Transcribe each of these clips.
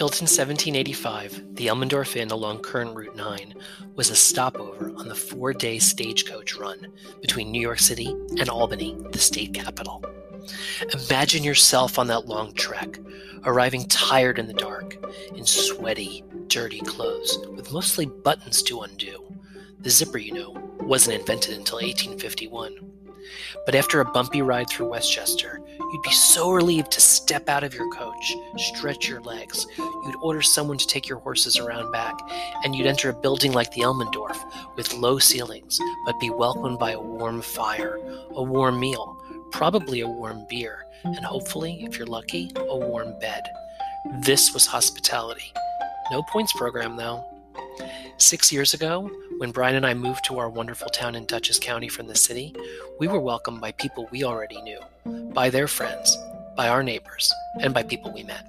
Built in 1785, the Elmendorph Inn along current Route 9 was a stopover on the four day stagecoach run between New York City and Albany, the state capital. Imagine yourself on that long trek, arriving tired in the dark, in sweaty, dirty clothes, with mostly buttons to undo. The zipper, you know, wasn't invented until 1851. But after a bumpy ride through Westchester, you'd be so relieved to step out of your coach, stretch your legs. You'd order someone to take your horses around back, and you'd enter a building like the Elmendorph with low ceilings, but be welcomed by a warm fire, a warm meal, probably a warm beer, and hopefully, if you're lucky, a warm bed. This was hospitality. No points program, though. Six years ago, when Brian and I moved to our wonderful town in Dutchess County from the city, we were welcomed by people we already knew, by their friends, by our neighbors, and by people we met.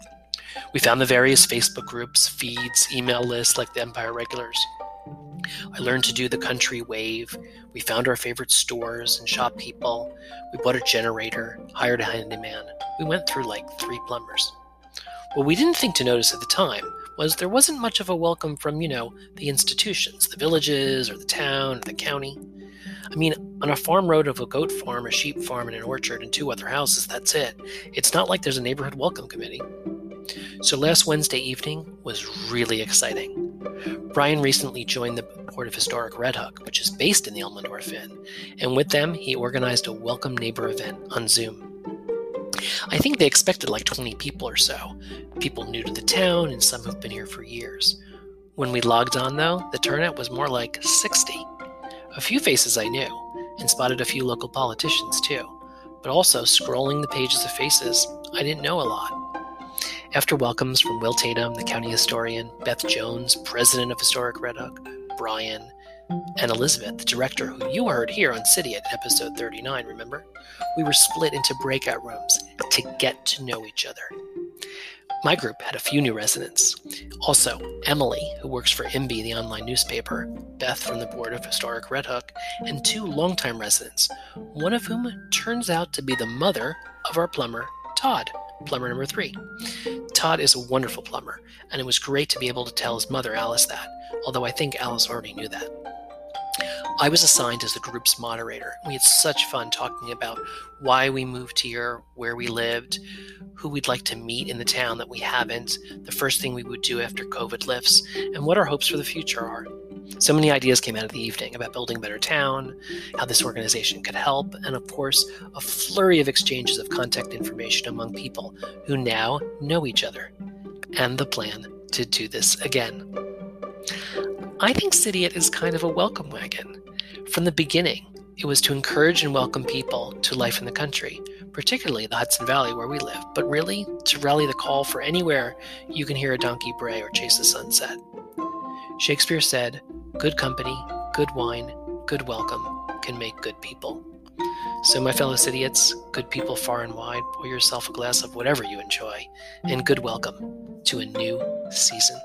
We found the various Facebook groups, feeds, email lists like the Empire Regulars. I learned to do the country wave. We found our favorite stores and shop people. We bought a generator, hired a handyman. We went through like three plumbers. What we didn't think to notice at the time was there wasn't much of a welcome from, you know, the institutions, the villages or the town or the county. I mean, on a farm road of a goat farm, a sheep farm, and an orchard, and two other houses, that's it. It's not like there's a neighborhood welcome committee. So last Wednesday evening was really exciting. Brian recently joined the board of Historic Red Hook, which is based in the Elmendorph Inn, and with them, he organized a welcome neighbor event on Zoom. I think they expected like 20 people or so, people new to the town and some who've been here for years. When we logged on, though, the turnout was more like 60. A few faces I knew, and spotted a few local politicians too, but also scrolling the pages of faces, I didn't know a lot. After welcomes from Will Tatum, the county historian, Beth Jones, president of Historic Red Hook, Brian, and Elizabeth, the director who you heard here on Cidiot episode 39, remember? We were split into breakout rooms to get to know each other. My group had a few new residents. Also, Emily, who works for MB, the online newspaper, Beth from the board of Historic Red Hook, and two longtime residents, one of whom turns out to be the mother of our plumber, Todd, plumber number three. Todd is a wonderful plumber, and it was great to be able to tell his mother, Alice, that, although I think Alice already knew that. I was assigned as the group's moderator. We had such fun talking about why we moved here, where we lived, who we'd like to meet in the town that we haven't, the first thing we would do after COVID lifts, and what our hopes for the future are. So many ideas came out of the evening about building a better town, how this organization could help, and of course, a flurry of exchanges of contact information among people who now know each other, and the plan to do this again. I think Cidiot is kind of a welcome wagon. From the beginning, it was to encourage and welcome people to life in the country, particularly the Hudson Valley where we live, but really to rally the call for anywhere you can hear a donkey bray or chase the sunset. Shakespeare said, Good company, good wine, good welcome can make good people. So, my fellow Cidiots, good people far and wide, pour yourself a glass of whatever you enjoy, and good welcome to a new season.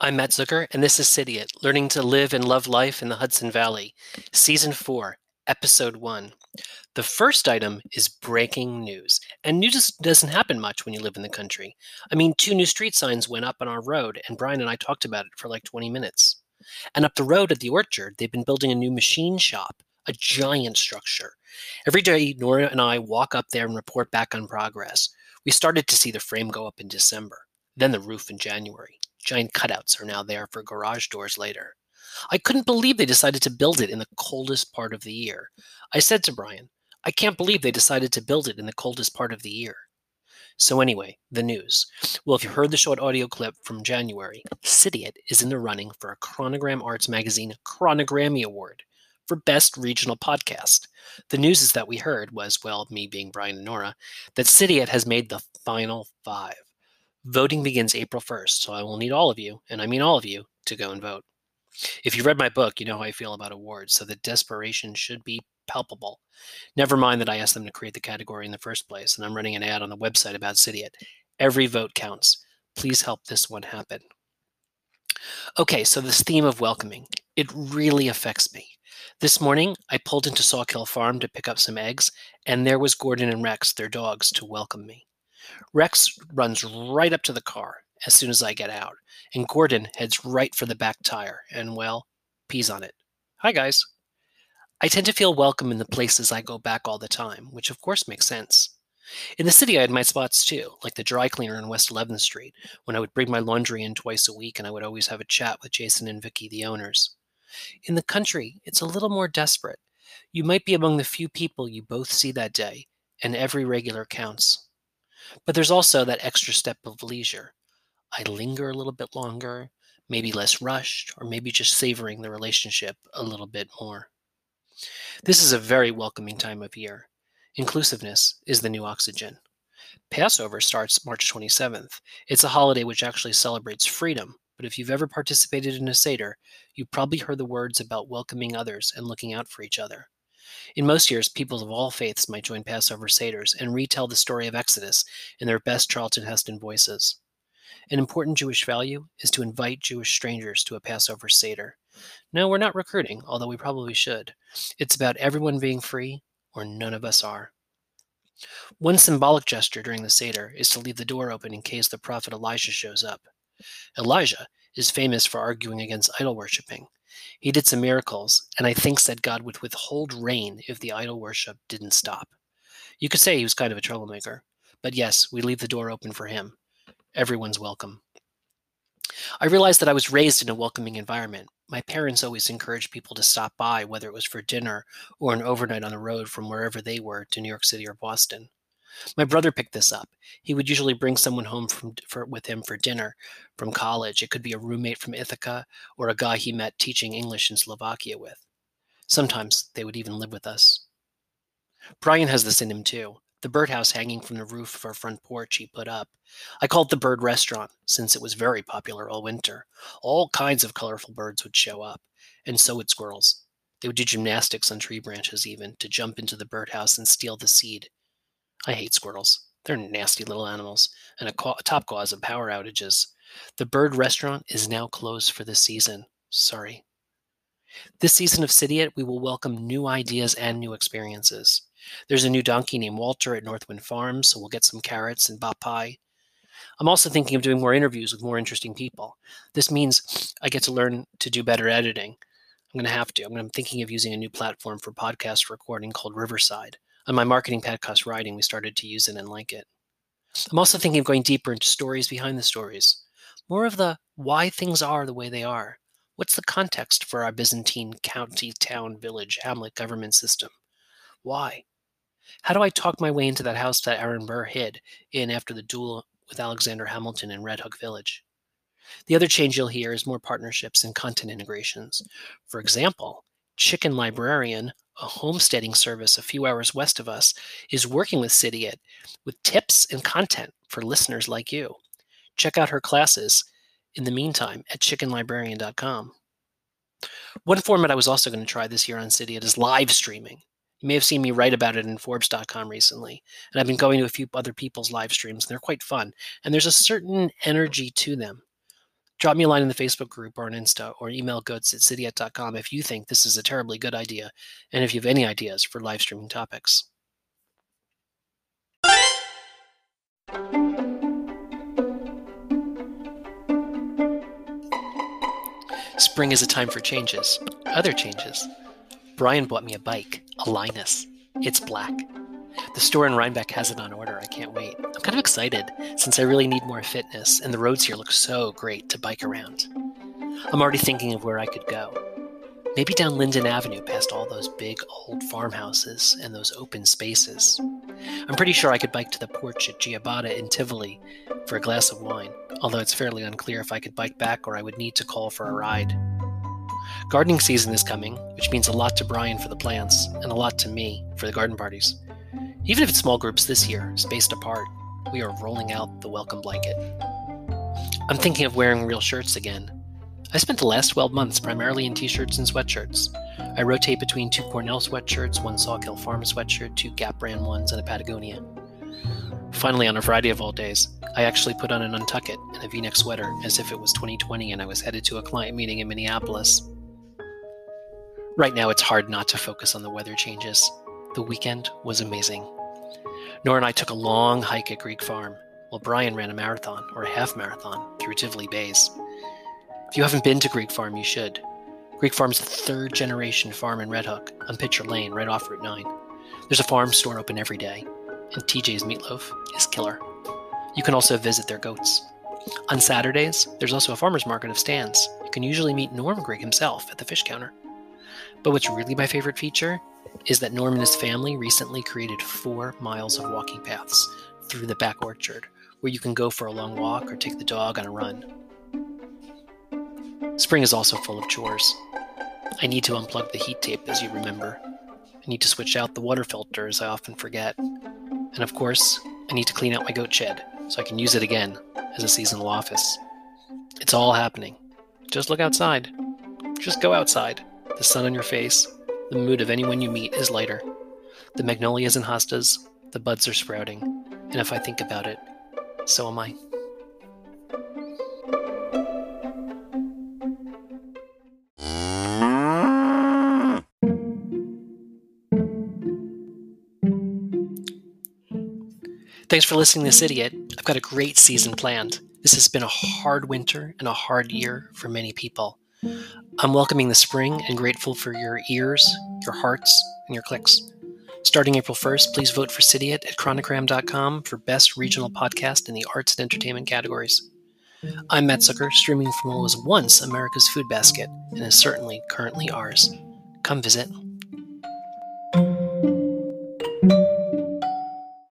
I'm Mat Zucker, and this is Cidiot, Learning to Live and Love Life in the Hudson Valley, Season 4, Episode 1. The first item is breaking news. And news doesn't happen much when you live in the country. I mean, two new street signs went up on our road, and Brian and I talked about it for like 20 minutes. And up the road at the orchard, they've been building a new machine shop, a giant structure. Every day, Nora and I walk up there and report back on progress. We started to see the frame go up in December, then the roof in January. Giant cutouts are now there for garage doors later. I couldn't believe they decided to build it in the coldest part of the year. I said to Brian, I can't believe they decided to build it in the coldest part of the year. So, anyway, the news. Well, if you heard the short audio clip from January, Cidiot is in the running for a Chronogram Arts Magazine Chronogrammy Award for Best Regional Podcast. The news is that we heard was, well, me being Brian and Nora, that Cidiot has made the final five. Voting begins April 1st, so I will need all of you, and I mean all of you, to go and vote. If you read my book, you know how I feel about awards, so the desperation should be palpable. Never mind that I asked them to create the category in the first place, and I'm running an ad on the website about Cidiot. Every vote counts. Please help this one happen. Okay, so this theme of welcoming, it really affects me. This morning, I pulled into Sawkill Farm to pick up some eggs, and there was Gordon and Rex, their dogs, to welcome me. Rex runs right up to the car as soon as I get out, and Gordon heads right for the back tire and, well, pees on it. Hi, guys. I tend to feel welcome in the places I go back all the time, which of course makes sense. In the city, I had my spots too, like the dry cleaner on West 11th Street, when I would bring my laundry in twice a week and I would always have a chat with Jason and Vicky, the owners. In the country, it's a little more desperate. You might be among the few people you both see that day, and every regular counts. But there's also that extra step of leisure. I linger a little bit longer, maybe less rushed, or maybe just savoring the relationship a little bit more. This is a very welcoming time of year. Inclusiveness is the new oxygen. Passover starts March 27th. It's a holiday which actually celebrates freedom, but if you've ever participated in a Seder, you've probably heard the words about welcoming others and looking out for each other. In most years, people of all faiths might join Passover Seders and retell the story of Exodus in their best Charlton Heston voices. An important Jewish value is to invite Jewish strangers to a Passover Seder. No, we're not recruiting, although we probably should. It's about everyone being free, or none of us are. One symbolic gesture during the Seder is to leave the door open in case the prophet Elijah shows up. Elijah is famous for arguing against idol worshipping. He did some miracles, and I think said God would withhold rain if the idol worship didn't stop. You could say he was kind of a troublemaker, but yes, we leave the door open for him. Everyone's welcome. I realized that I was raised in a welcoming environment. My parents always encouraged people to stop by, whether it was for dinner or an overnight on the road from wherever they were to New York City or Boston. My brother picked this up. He would usually bring someone home from for, with him for dinner from college. It could be a roommate from Ithaca or a guy he met teaching English in Slovakia with. Sometimes they would even live with us. Brian has this in him too the birdhouse hanging from the roof of our front porch he put up. I called the bird restaurant, since it was very popular all winter. All kinds of colorful birds would show up, and so would squirrels. They would do gymnastics on tree branches, even, to jump into the birdhouse and steal the seed. I hate squirrels. They're nasty little animals, and a, ca- top cause of power outages. The bird restaurant is now closed for the season. Sorry. This season of City we will welcome new ideas and new experiences. There's a new donkey named Walter at Northwind Farms, so we'll get some carrots and bot pie. I'm also thinking of doing more interviews with more interesting people. This means I get to learn to do better editing. I'm going to have to. I'm thinking of using a new platform for podcast recording called Riverside. On my marketing podcast writing, we started to use it and like it. I'm also thinking of going deeper into stories behind the stories. More of the why things are the way they are. What's the context for our Byzantine county, town, village, hamlet government system? Why? How do I talk my way into that house that Aaron Burr hid in after the duel with Alexander Hamilton in Red Hook Village? The other change you'll hear is more partnerships and content integrations. For example, Chicken Librarian, a homesteading service a few hours west of us, is working with Cidiot with tips and content for listeners like you. Check out her classes in the meantime at chickenlibrarian.com. One format I was also going to try this year on Cidiot is live streaming. You may have seen me write about it in Forbes.com recently. And I've been going to a few other people's live streams, and they're quite fun. And there's a certain energy to them. Drop me a line in the Facebook group or on Insta or email goods at cidiot.com if you think this is a terribly good idea and if you have any ideas for live streaming topics. Spring is a time for changes, other changes. Brian bought me a bike, a Linus. It's black. The store in Rhinebeck has it on order. I can't wait. I'm kind of excited since I really need more fitness, and the roads here look so great to bike around. I'm already thinking of where I could go. Maybe down Linden Avenue past all those big old farmhouses and those open spaces. I'm pretty sure I could bike to the porch at Giabata in Tivoli for a glass of wine, although it's fairly unclear if I could bike back or I would need to call for a ride. Gardening season is coming, which means a lot to Brian for the plants and a lot to me for the garden parties. Even if it's small groups this year, spaced apart, we are rolling out the welcome blanket. I'm thinking of wearing real shirts again. I spent the last 12 months primarily in t shirts and sweatshirts. I rotate between two Cornell sweatshirts, one Sawkill Farm sweatshirt, two Gap brand ones, and a Patagonia. Finally, on a Friday of all days, I actually put on an Untuckit and a v neck sweater as if it was 2020 and I was headed to a client meeting in Minneapolis. Right now, it's hard not to focus on the weather changes. The weekend was amazing. Nora and I took a long hike at Greig Farm, while Brian ran a marathon or a half marathon through Tivoli Bays. If you haven't been to Greig Farm, you should. Greig Farm's the third generation farm in Red Hook on Pitcher Lane, right off Route 9. There's a farm store open every day, and TJ's meatloaf is killer. You can also visit their goats. On Saturdays, there's also a farmer's market of stands. You can usually meet Norm Greig himself at the fish counter. But what's really my favorite feature is that Norm and his family recently created four miles of walking paths through the back orchard where you can go for a long walk or take the dog on a run. Spring is also full of chores. I need to unplug the heat tape, as you remember. I need to switch out the water filter, as I often forget. And of course, I need to clean out my goat shed so I can use it again as a seasonal office. It's all happening. Just look outside. Just go outside. The sun on your face, the mood of anyone you meet is lighter. The magnolias and hostas, the buds are sprouting. And if I think about it, so am I. Thanks for listening to this idiot. I've got a great season planned. This has been a hard winter and a hard year for many people. I'm welcoming the spring and grateful for your ears, your hearts, and your clicks. Starting April 1st, please vote for Cidiot at chronogram.com for Best Regional Podcast in the Arts and Entertainment categories. I'm Mat Zucker, streaming from what was once America's Food Basket and is certainly currently ours. Come visit.